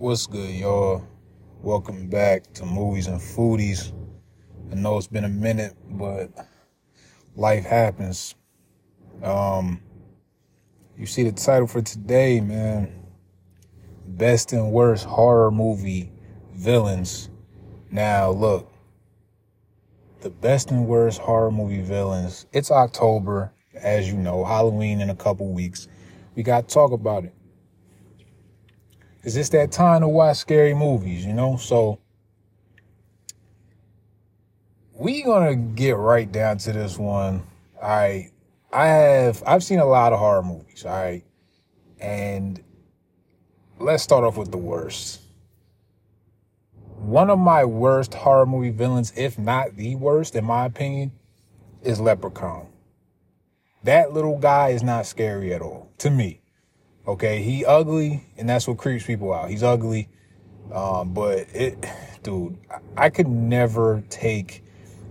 What's good, y'all? Welcome back to Movies and Foodies. I know it's been a minute, but life happens. Um, you see the title for today, man. Best and worst horror movie villains. Now, look, the best and worst horror movie villains. It's October, as you know, Halloween in a couple weeks. We got to talk about it. Cause it's that time to watch scary movies, you know? So we gonna get right down to this one. I I have I've seen a lot of horror movies, all right. And let's start off with the worst. One of my worst horror movie villains, if not the worst, in my opinion, is Leprechaun. That little guy is not scary at all to me. Okay, he ugly, and that's what creeps people out. He's ugly, um, but it, dude, I could never take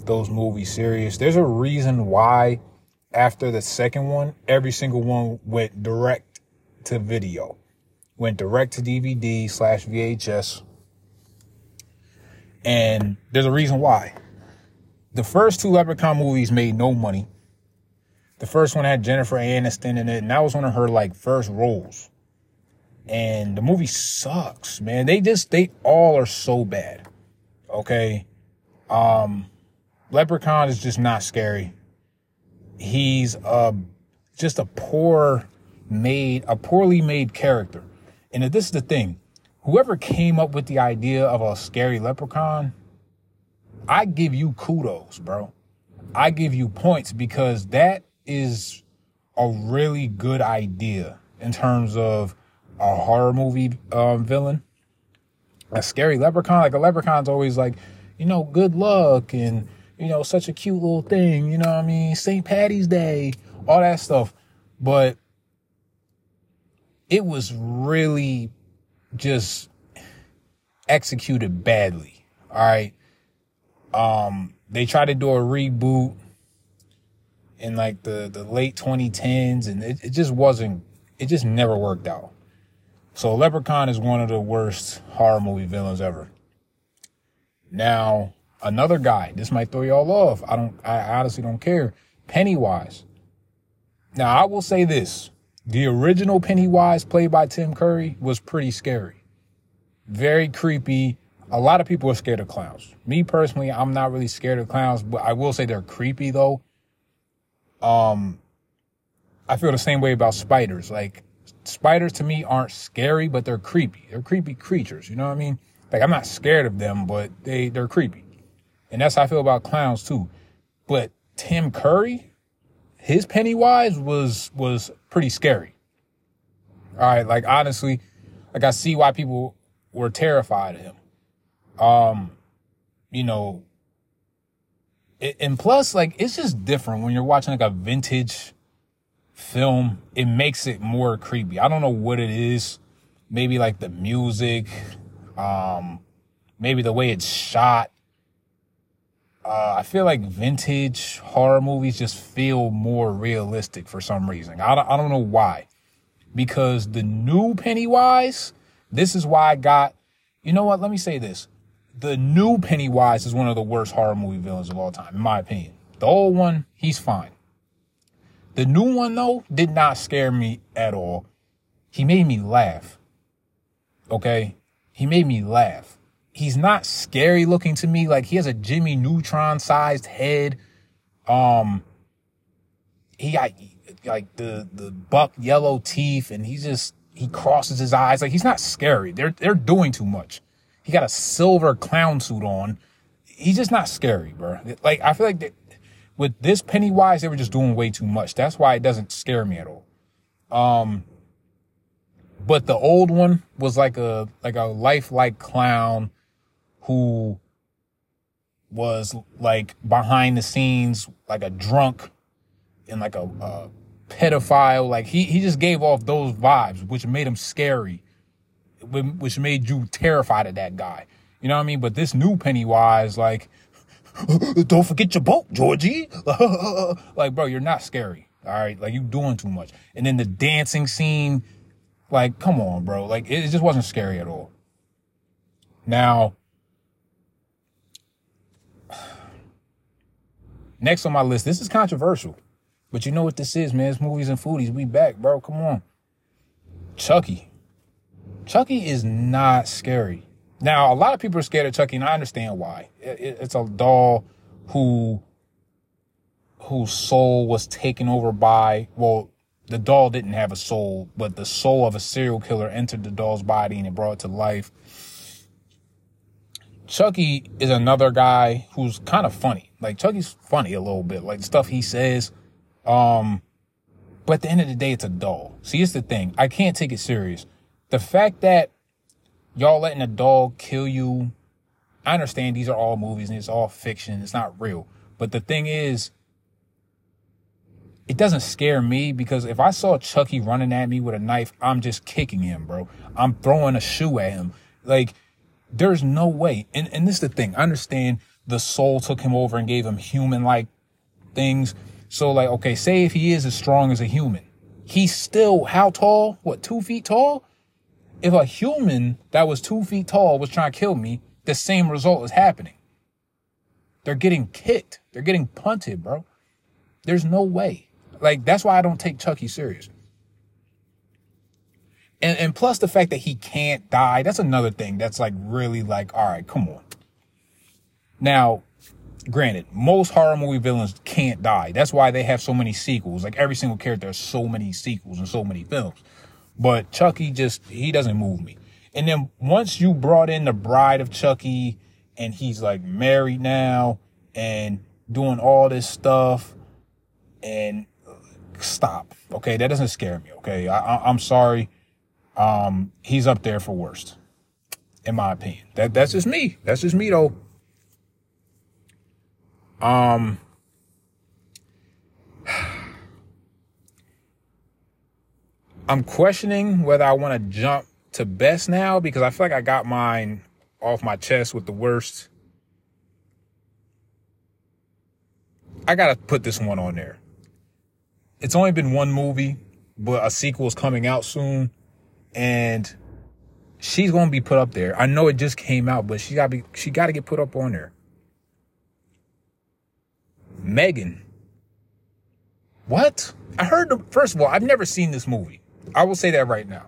those movies serious. There's a reason why after the second one, every single one went direct to video, went direct to DVD slash VHS, and there's a reason why. The first two Leprechaun movies made no money. The first one had Jennifer Aniston in it, and that was one of her like first roles. And the movie sucks, man. They just they all are so bad. Okay. Um Leprechaun is just not scary. He's uh just a poor made a poorly made character. And this is the thing. Whoever came up with the idea of a scary leprechaun, I give you kudos, bro. I give you points because that is a really good idea in terms of a horror movie um, villain. A scary leprechaun, like a leprechaun's always like, you know, good luck and, you know, such a cute little thing, you know what I mean? St. Patty's Day, all that stuff. But it was really just executed badly. All right. Um, they tried to do a reboot in like the, the late 2010s and it, it just wasn't, it just never worked out. So Leprechaun is one of the worst horror movie villains ever. Now, another guy, this might throw y'all off. I don't, I honestly don't care. Pennywise. Now, I will say this. The original Pennywise played by Tim Curry was pretty scary. Very creepy. A lot of people are scared of clowns. Me personally, I'm not really scared of clowns, but I will say they're creepy though. Um, I feel the same way about spiders. Like spiders to me aren't scary, but they're creepy. They're creepy creatures. You know what I mean? Like I'm not scared of them, but they they're creepy, and that's how I feel about clowns too. But Tim Curry, his Pennywise was was pretty scary. All right, like honestly, like I see why people were terrified of him. Um, you know, and plus, like, it's just different when you're watching like a vintage film. It makes it more creepy. I don't know what it is. Maybe like the music, um, maybe the way it's shot. Uh, I feel like vintage horror movies just feel more realistic for some reason. I don't, I don't know why. Because the new Pennywise, this is why I got, you know what? Let me say this the new Pennywise is one of the worst horror movie villains of all time, in my opinion. The old one, he's fine. The new one, though, did not scare me at all. He made me laugh. Okay? He made me laugh. He's not scary looking to me. Like, he has a Jimmy Neutron sized head. Um, he got like the, the buck yellow teeth and he just, he crosses his eyes. Like, he's not scary. They're, they're doing too much. He got a silver clown suit on. He's just not scary, bro. Like I feel like that, with this Pennywise, they were just doing way too much. That's why it doesn't scare me at all. Um, but the old one was like a like a lifelike clown who was like behind the scenes, like a drunk and like a, a pedophile. Like he he just gave off those vibes, which made him scary which made you terrified of that guy. You know what I mean? But this new Pennywise, like, don't forget your boat, Georgie. like, bro, you're not scary. All right. Like, you doing too much. And then the dancing scene, like, come on, bro. Like, it just wasn't scary at all. Now, next on my list, this is controversial, but you know what this is, man? It's movies and foodies. We back, bro. Come on. Chucky. Chucky is not scary. Now, a lot of people are scared of Chucky, and I understand why. It's a doll who whose soul was taken over by well, the doll didn't have a soul, but the soul of a serial killer entered the doll's body and it brought it to life. Chucky is another guy who's kind of funny. Like Chucky's funny a little bit, like the stuff he says. Um, but at the end of the day, it's a doll. See, it's the thing. I can't take it serious. The fact that y'all letting a dog kill you, I understand these are all movies and it's all fiction. It's not real. But the thing is, it doesn't scare me because if I saw Chucky running at me with a knife, I'm just kicking him, bro. I'm throwing a shoe at him. Like, there's no way. And, and this is the thing. I understand the soul took him over and gave him human like things. So like, okay, say if he is as strong as a human, he's still how tall? What, two feet tall? If a human that was two feet tall was trying to kill me, the same result is happening. They're getting kicked. They're getting punted, bro. There's no way. Like, that's why I don't take Chucky serious. And, and plus the fact that he can't die, that's another thing that's like really like, all right, come on. Now, granted, most horror movie villains can't die. That's why they have so many sequels. Like every single character has so many sequels and so many films. But Chucky just, he doesn't move me. And then once you brought in the bride of Chucky and he's like married now and doing all this stuff and stop. Okay. That doesn't scare me. Okay. I, I'm sorry. Um, he's up there for worst, in my opinion. That that's just me. That's just me though. Um, I'm questioning whether I want to jump to best now because I feel like I got mine off my chest with the worst. I gotta put this one on there. It's only been one movie, but a sequel is coming out soon and she's gonna be put up there. I know it just came out, but she gotta be she gotta get put up on there. Megan. What? I heard the first of all, I've never seen this movie. I will say that right now.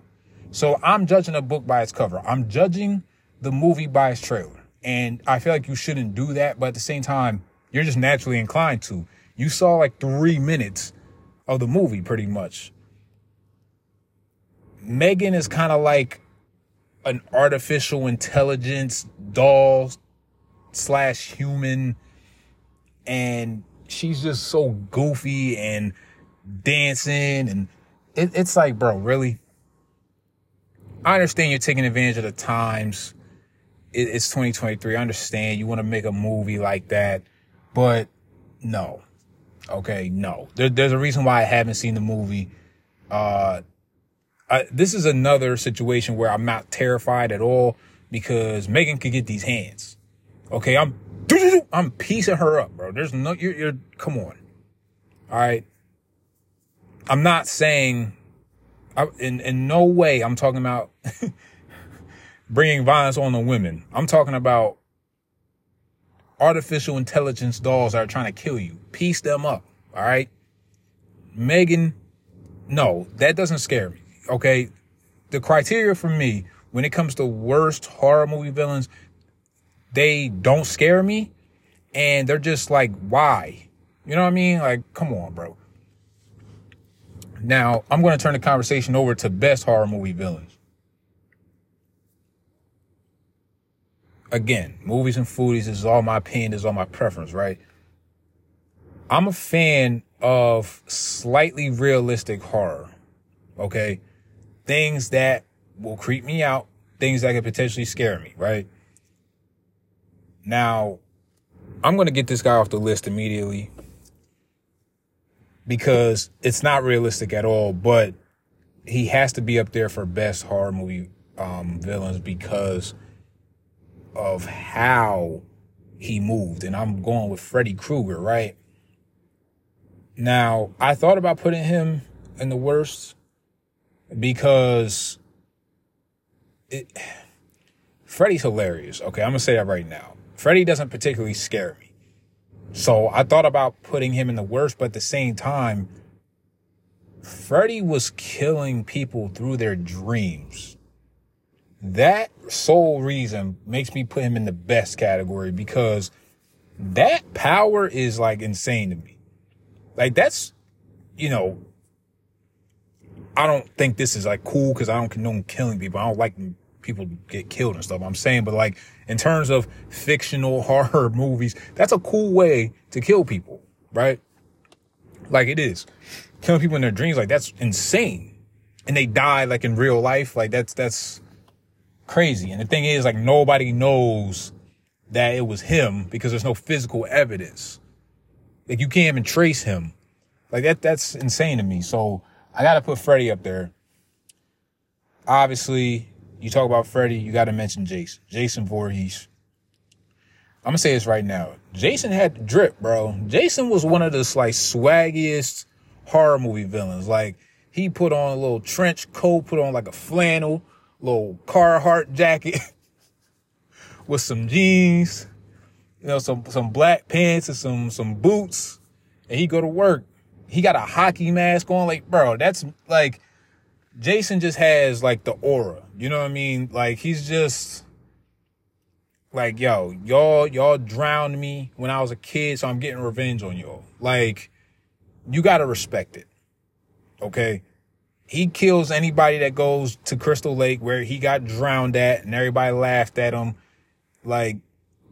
So I'm judging a book by its cover. I'm judging the movie by its trailer. And I feel like you shouldn't do that, but at the same time, you're just naturally inclined to. You saw like three minutes of the movie pretty much. Megan is kind of like an artificial intelligence doll slash human. And she's just so goofy and dancing. And it, it's like, bro, really? I understand you're taking advantage of the times. It, it's 2023. I understand you want to make a movie like that, but no. Okay, no. There, there's a reason why I haven't seen the movie. Uh, I, this is another situation where I'm not terrified at all because Megan could get these hands. Okay, I'm I'm piecing her up, bro. There's no you're, you're come on. All right. I'm not saying I, in in no way I'm talking about bringing violence on the women. I'm talking about artificial intelligence dolls that are trying to kill you. Piece them up. All right. Megan, no, that doesn't scare me okay, the criteria for me when it comes to worst horror movie villains, they don't scare me and they're just like, why? You know what I mean? Like, come on, bro. Now, I'm going to turn the conversation over to best horror movie villains. Again, movies and foodies is all my opinion, is all my preference, right? I'm a fan of slightly realistic horror. Okay things that will creep me out, things that could potentially scare me, right? Now, I'm going to get this guy off the list immediately because it's not realistic at all, but he has to be up there for best horror movie um, villains because of how he moved. And I'm going with Freddy Krueger, right? Now, I thought about putting him in the worst because it, Freddy's hilarious. Okay, I'm gonna say that right now. Freddy doesn't particularly scare me. So I thought about putting him in the worst, but at the same time, Freddy was killing people through their dreams. That sole reason makes me put him in the best category because that power is like insane to me. Like that's, you know, I don't think this is like cool because I don't condone killing people. I don't like people get killed and stuff. I'm saying, but like in terms of fictional horror movies, that's a cool way to kill people, right? Like it is. Killing people in their dreams, like that's insane. And they die like in real life. Like that's, that's crazy. And the thing is, like nobody knows that it was him because there's no physical evidence. Like you can't even trace him. Like that, that's insane to me. So I gotta put Freddy up there. Obviously, you talk about Freddy, you got to mention Jason. Jason Voorhees. I'm gonna say this right now. Jason had the drip, bro. Jason was one of the like swaggiest horror movie villains. Like he put on a little trench coat, put on like a flannel, little Carhartt jacket with some jeans, you know, some some black pants and some some boots, and he go to work. He got a hockey mask on, like bro. That's like Jason just has like the aura. You know what I mean? Like he's just like, yo, y'all, y'all drowned me when I was a kid, so I'm getting revenge on y'all. Like, you gotta respect it. Okay? He kills anybody that goes to Crystal Lake where he got drowned at and everybody laughed at him. Like,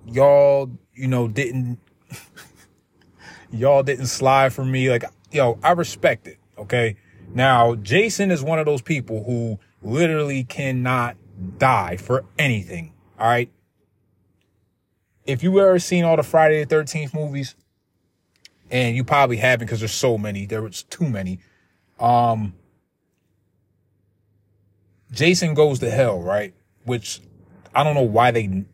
y'all, you know, didn't, y'all didn't slide for me. Like, yo, I respect it. Okay? Now, Jason is one of those people who literally cannot die for anything. All right. If you ever seen all the Friday the 13th movies, and you probably haven't because there's so many, there was too many. Um, Jason goes to hell, right? Which I don't know why they,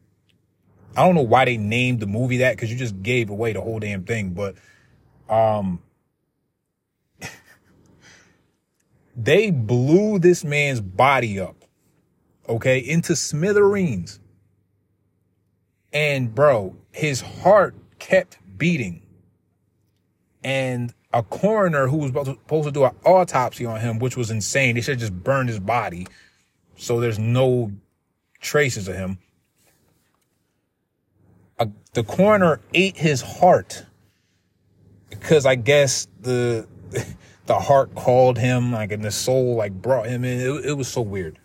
I don't know why they named the movie that because you just gave away the whole damn thing. But, um, They blew this man's body up, okay, into smithereens. And bro, his heart kept beating. And a coroner who was supposed to do an autopsy on him, which was insane. They should just burn his body so there's no traces of him. The coroner ate his heart because I guess the the heart called him, like, and the soul, like, brought him in. It, it was so weird.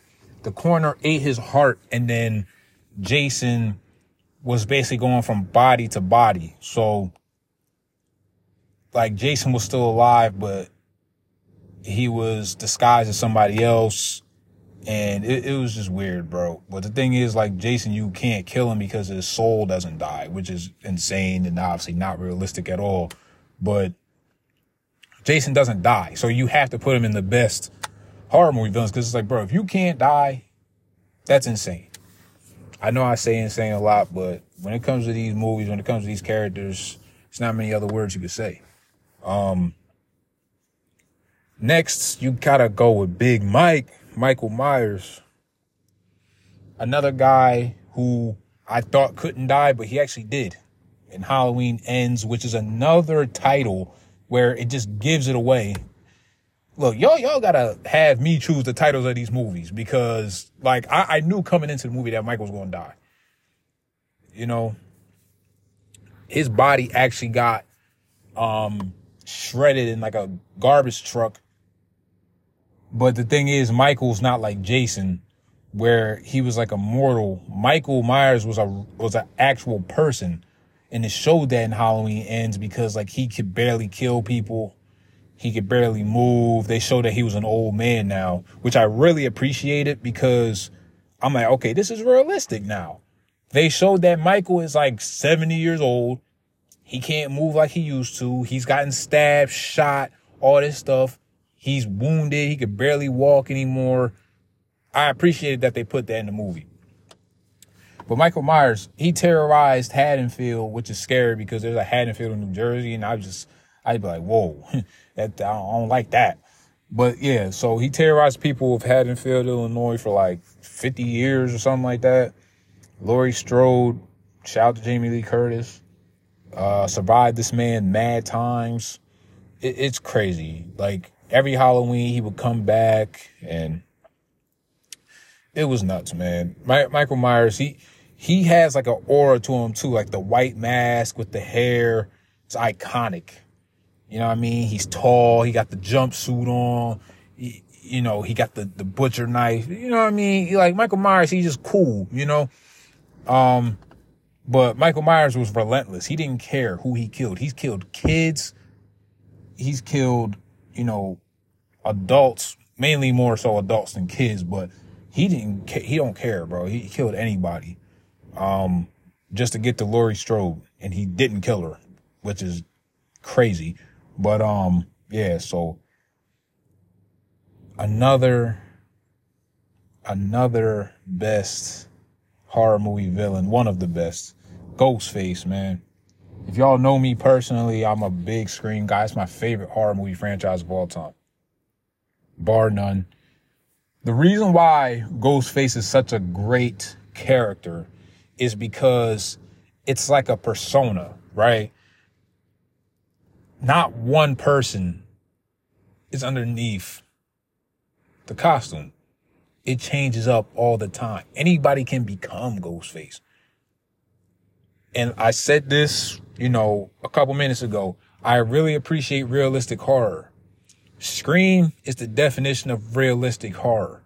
The coroner ate his heart, and then Jason was basically going from body to body. So, like, Jason was still alive, but he was disguised as somebody else. And it, it was just weird, bro. But the thing is, like, Jason, you can't kill him because his soul doesn't die, which is insane and obviously not realistic at all. But Jason doesn't die. So you have to put him in the best horror movie villains because it's like, bro, if you can't die, that's insane. I know I say insane a lot, but when it comes to these movies, when it comes to these characters, it's not many other words you could say. Um, next, you gotta go with Big Mike, Michael Myers. Another guy who I thought couldn't die, but he actually did. And Halloween Ends, which is another title where it just gives it away. Look, y'all, y'all gotta have me choose the titles of these movies because, like, I, I knew coming into the movie that Michael was gonna die. You know, his body actually got um shredded in like a garbage truck. But the thing is, Michael's not like Jason, where he was like a mortal. Michael Myers was a was an actual person and it showed that in Halloween ends because like he could barely kill people. He could barely move. They showed that he was an old man now, which I really appreciated because I'm like, okay, this is realistic now. They showed that Michael is like 70 years old. He can't move like he used to. He's gotten stabbed, shot, all this stuff. He's wounded. He could barely walk anymore. I appreciated that they put that in the movie. But Michael Myers, he terrorized Haddonfield, which is scary because there's a Haddonfield in New Jersey, and I just, I'd be like, whoa, that I don't, I don't like that. But yeah, so he terrorized people of Haddonfield, Illinois for like 50 years or something like that. Laurie Strode, shout out to Jamie Lee Curtis. Uh, survived this man mad times. It, it's crazy. Like every Halloween, he would come back, and it was nuts, man. My, Michael Myers, he he has like an aura to him too, like the white mask with the hair. It's iconic. You know what I mean? He's tall. He got the jumpsuit on. He, you know, he got the, the butcher knife. You know what I mean? He, like Michael Myers, he's just cool, you know? Um, but Michael Myers was relentless. He didn't care who he killed. He's killed kids. He's killed, you know, adults, mainly more so adults than kids, but he didn't, he don't care, bro. He killed anybody, um, just to get to Laurie Strode and he didn't kill her, which is crazy. But, um, yeah, so another, another best horror movie villain, one of the best Ghostface, man. If y'all know me personally, I'm a big Scream guy. It's my favorite horror movie franchise of all time. Bar none. The reason why Ghostface is such a great character is because it's like a persona, right? Not one person is underneath the costume. It changes up all the time. Anybody can become Ghostface and I said this, you know, a couple minutes ago. I really appreciate realistic horror. Scream is the definition of realistic horror.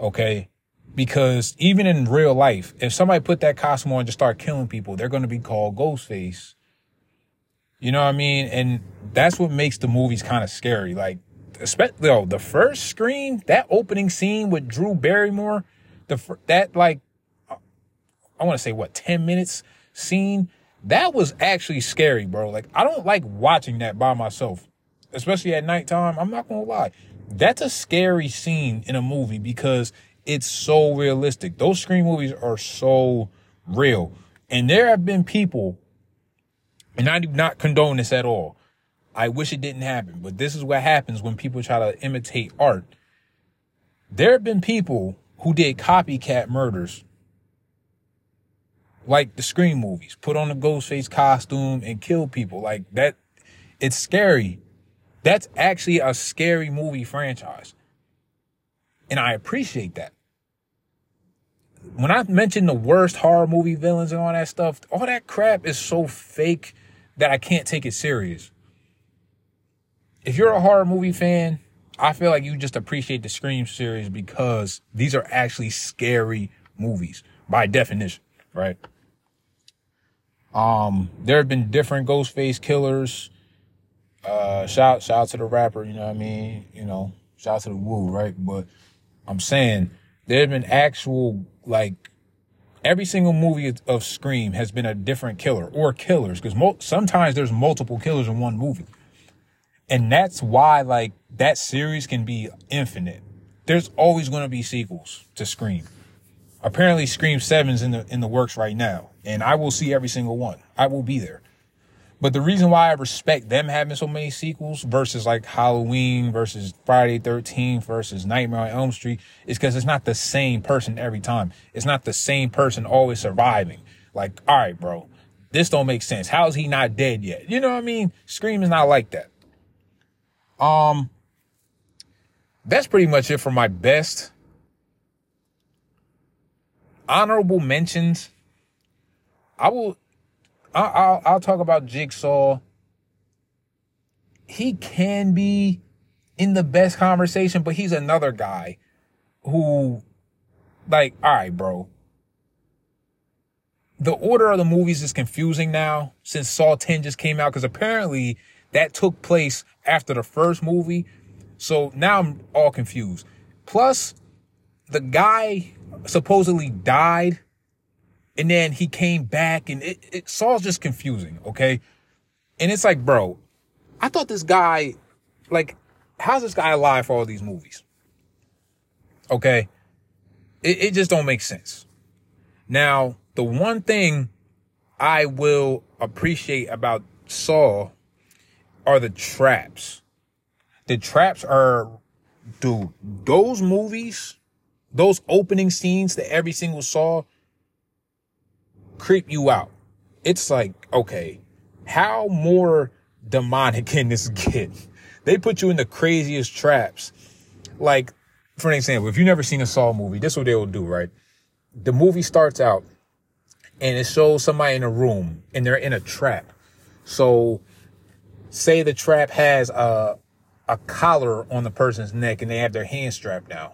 Okay. Because even in real life, if somebody put that costume on and just start killing people, they're going to be called Ghostface. You know what I mean? And that's what makes the movies kind of scary. Like, especially, yo, the first Scream, that opening scene with Drew Barrymore, the, that like, I want to say what, 10 minutes scene, that was actually scary, bro. Like, I don't like watching that by myself, especially at nighttime. I'm not gonna lie. That's a scary scene in a movie because it's so realistic. Those Scream movies are so real. And there have been people, and I do not condone this at all. I wish it didn't happen, but this is what happens when people try to imitate art. There have been people who did copycat murders like the Scream movies, put on a Ghostface costume and kill people. Like that, it's scary. That's actually a scary movie franchise. And I appreciate that. When I mentioned the worst horror movie villains and all that stuff, all that crap is so fake that I can't take it serious. If you're a horror movie fan, I feel like you just appreciate the Scream series because these are actually scary movies by definition, right? Um, there have been different Ghostface killers. Uh, shout, shout out to the rapper, you know what I mean? You know, shout out to the Wu, right? But I'm saying there have been actual, like, every single movie of Scream has been a different killer or killers because mo- sometimes there's multiple killers in one movie. And that's why, like, that series can be infinite. There's always going to be sequels to Scream. Apparently, Scream 7's in the, in the works right now and I will see every single one. I will be there. But the reason why I respect them having so many sequels versus like Halloween versus Friday 13th versus Nightmare on Elm Street is because it's not the same person every time. It's not the same person always surviving. Like, all right, bro, this don't make sense. How is he not dead yet? You know what I mean? Scream is not like that. Um, that's pretty much it for my best honorable mentions. I will, I, I'll, I'll talk about Jigsaw. He can be in the best conversation, but he's another guy who, like, all right, bro. The order of the movies is confusing now since Saw 10 just came out because apparently that took place after the first movie. So now I'm all confused. Plus, the guy supposedly died and then he came back and it, it Saw's just confusing, okay? And it's like, bro, I thought this guy, like, how's this guy alive for all these movies? Okay? It, it just don't make sense. Now, the one thing I will appreciate about Saw are the traps. The traps are, dude, those movies, those opening scenes to every single Saw, creep you out. It's like, okay, how more demonic can this get? They put you in the craziest traps. Like, for an example, if you've never seen a Saw movie, this is what they will do, right? The movie starts out and it shows somebody in a room and they're in a trap. So say the trap has a, a collar on the person's neck and they have their hand strapped down.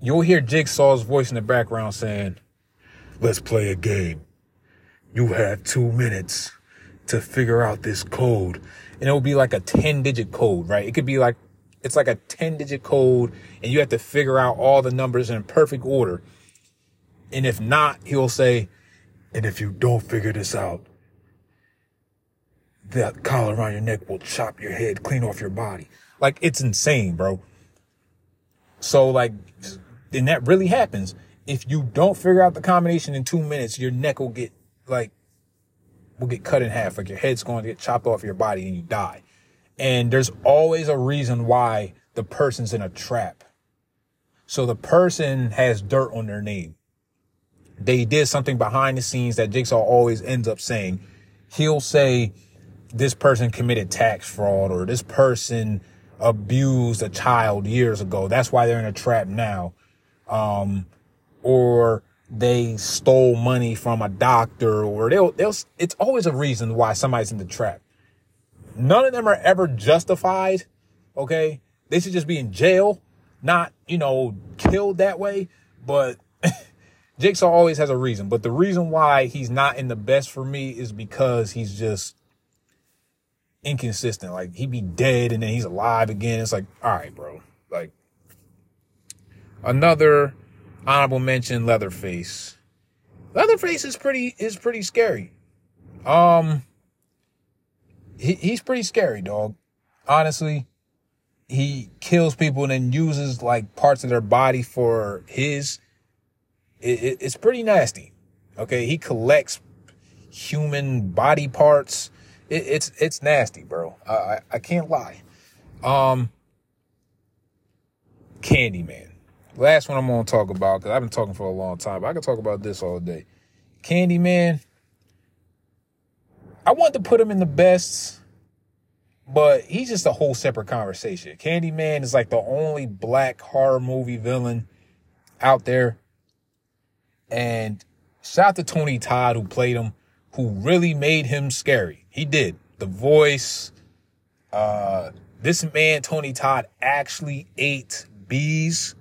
You'll hear Jigsaw's voice in the background saying, let's play a game. You have two minutes to figure out this code. And it will be like a 10 digit code, right? It could be like, it's like a 10 digit code and you have to figure out all the numbers in perfect order. And if not, he'll say, and if you don't figure this out, that collar around your neck will chop your head clean off your body. Like it's insane, bro. So like, and that really happens. If you don't figure out the combination in two minutes, your neck will get like, will get cut in half. Like your head's going to get chopped off your body and you die. And there's always a reason why the person's in a trap. So the person has dirt on their name. They did something behind the scenes that Jigsaw always ends up saying. He'll say, this person committed tax fraud or this person abused a child years ago. That's why they're in a trap now. Um, or they stole money from a doctor or they'll, they'll, it's always a reason why somebody's in the trap. None of them are ever justified. Okay. They should just be in jail, not, you know, killed that way. But Jigsaw always has a reason. But the reason why he's not in the best for me is because he's just inconsistent. Like he'd be dead and then he's alive again. It's like, all right, bro. Like another honorable mention, Leatherface. Leatherface is pretty is pretty scary. Um he, he's pretty scary, dog. Honestly, he kills people and then uses like parts of their body for his. It, it, it's pretty nasty. Okay, he collects human body parts it, it's it's nasty, bro. I, I, I can't lie. Um, Candyman. Last one I'm gonna talk about because I've been talking for a long time. I can talk about this all day. Candyman. I want to put him in the best, but he's just a whole separate conversation. Candyman is like the only black horror movie villain out there. And shout out to Tony Todd who played him, who really made him scary. He did. The voice. Uh, this man, Tony Todd, actually ate bees.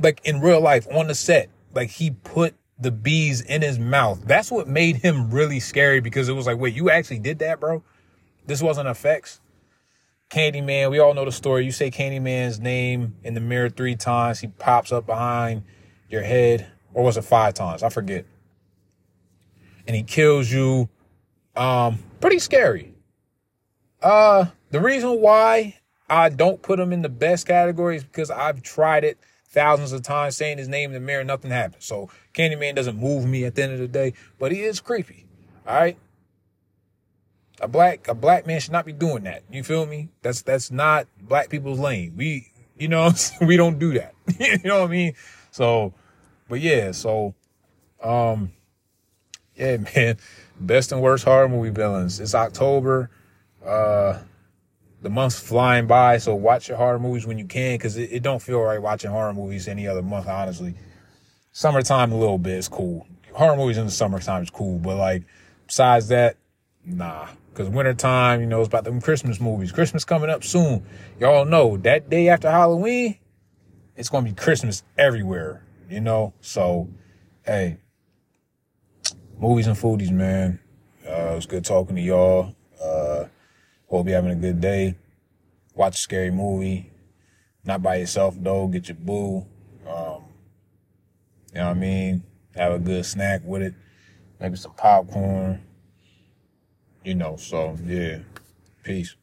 Like in real life on the set. Like he put the bees in his mouth. That's what made him really scary because it was like, wait, you actually did that, bro? This wasn't effects. Candyman, we all know the story. You say Candyman's name in the mirror three times, he pops up behind your head. Or was it five times? I forget. And he kills you um, pretty scary. Uh, the reason why I don't put him in the best category is because I've tried it thousands of times saying his name in the mirror, nothing happens. So Candyman doesn't move me at the end of the day, but he is creepy. All right. A black a black man should not be doing that. You feel me? That's that's not black people's lane. We you know we don't do that. you know what I mean? So, but yeah. So, um, yeah, man best and worst horror movie villains. It's October. Uh, the month's flying by, so watch your horror movies when you can, because it, it, don't feel right watching horror movies any other month, honestly. Summertime, a little bit, is cool. Horror movies in the summertime is cool, but like, besides that, nah. Because wintertime, you know, it's about them Christmas movies. Christmas coming up soon. Y'all know that day after Halloween, it's to be Christmas everywhere, you know? So, hey, movies and foodies, man. Uh, it was good talking to y'all. Uh, hope you're having a good day. Watch a scary movie. Not by yourself though. Get your boo. Um, you know what I mean? Have a good snack with it. Maybe some popcorn. You know, so yeah. Peace.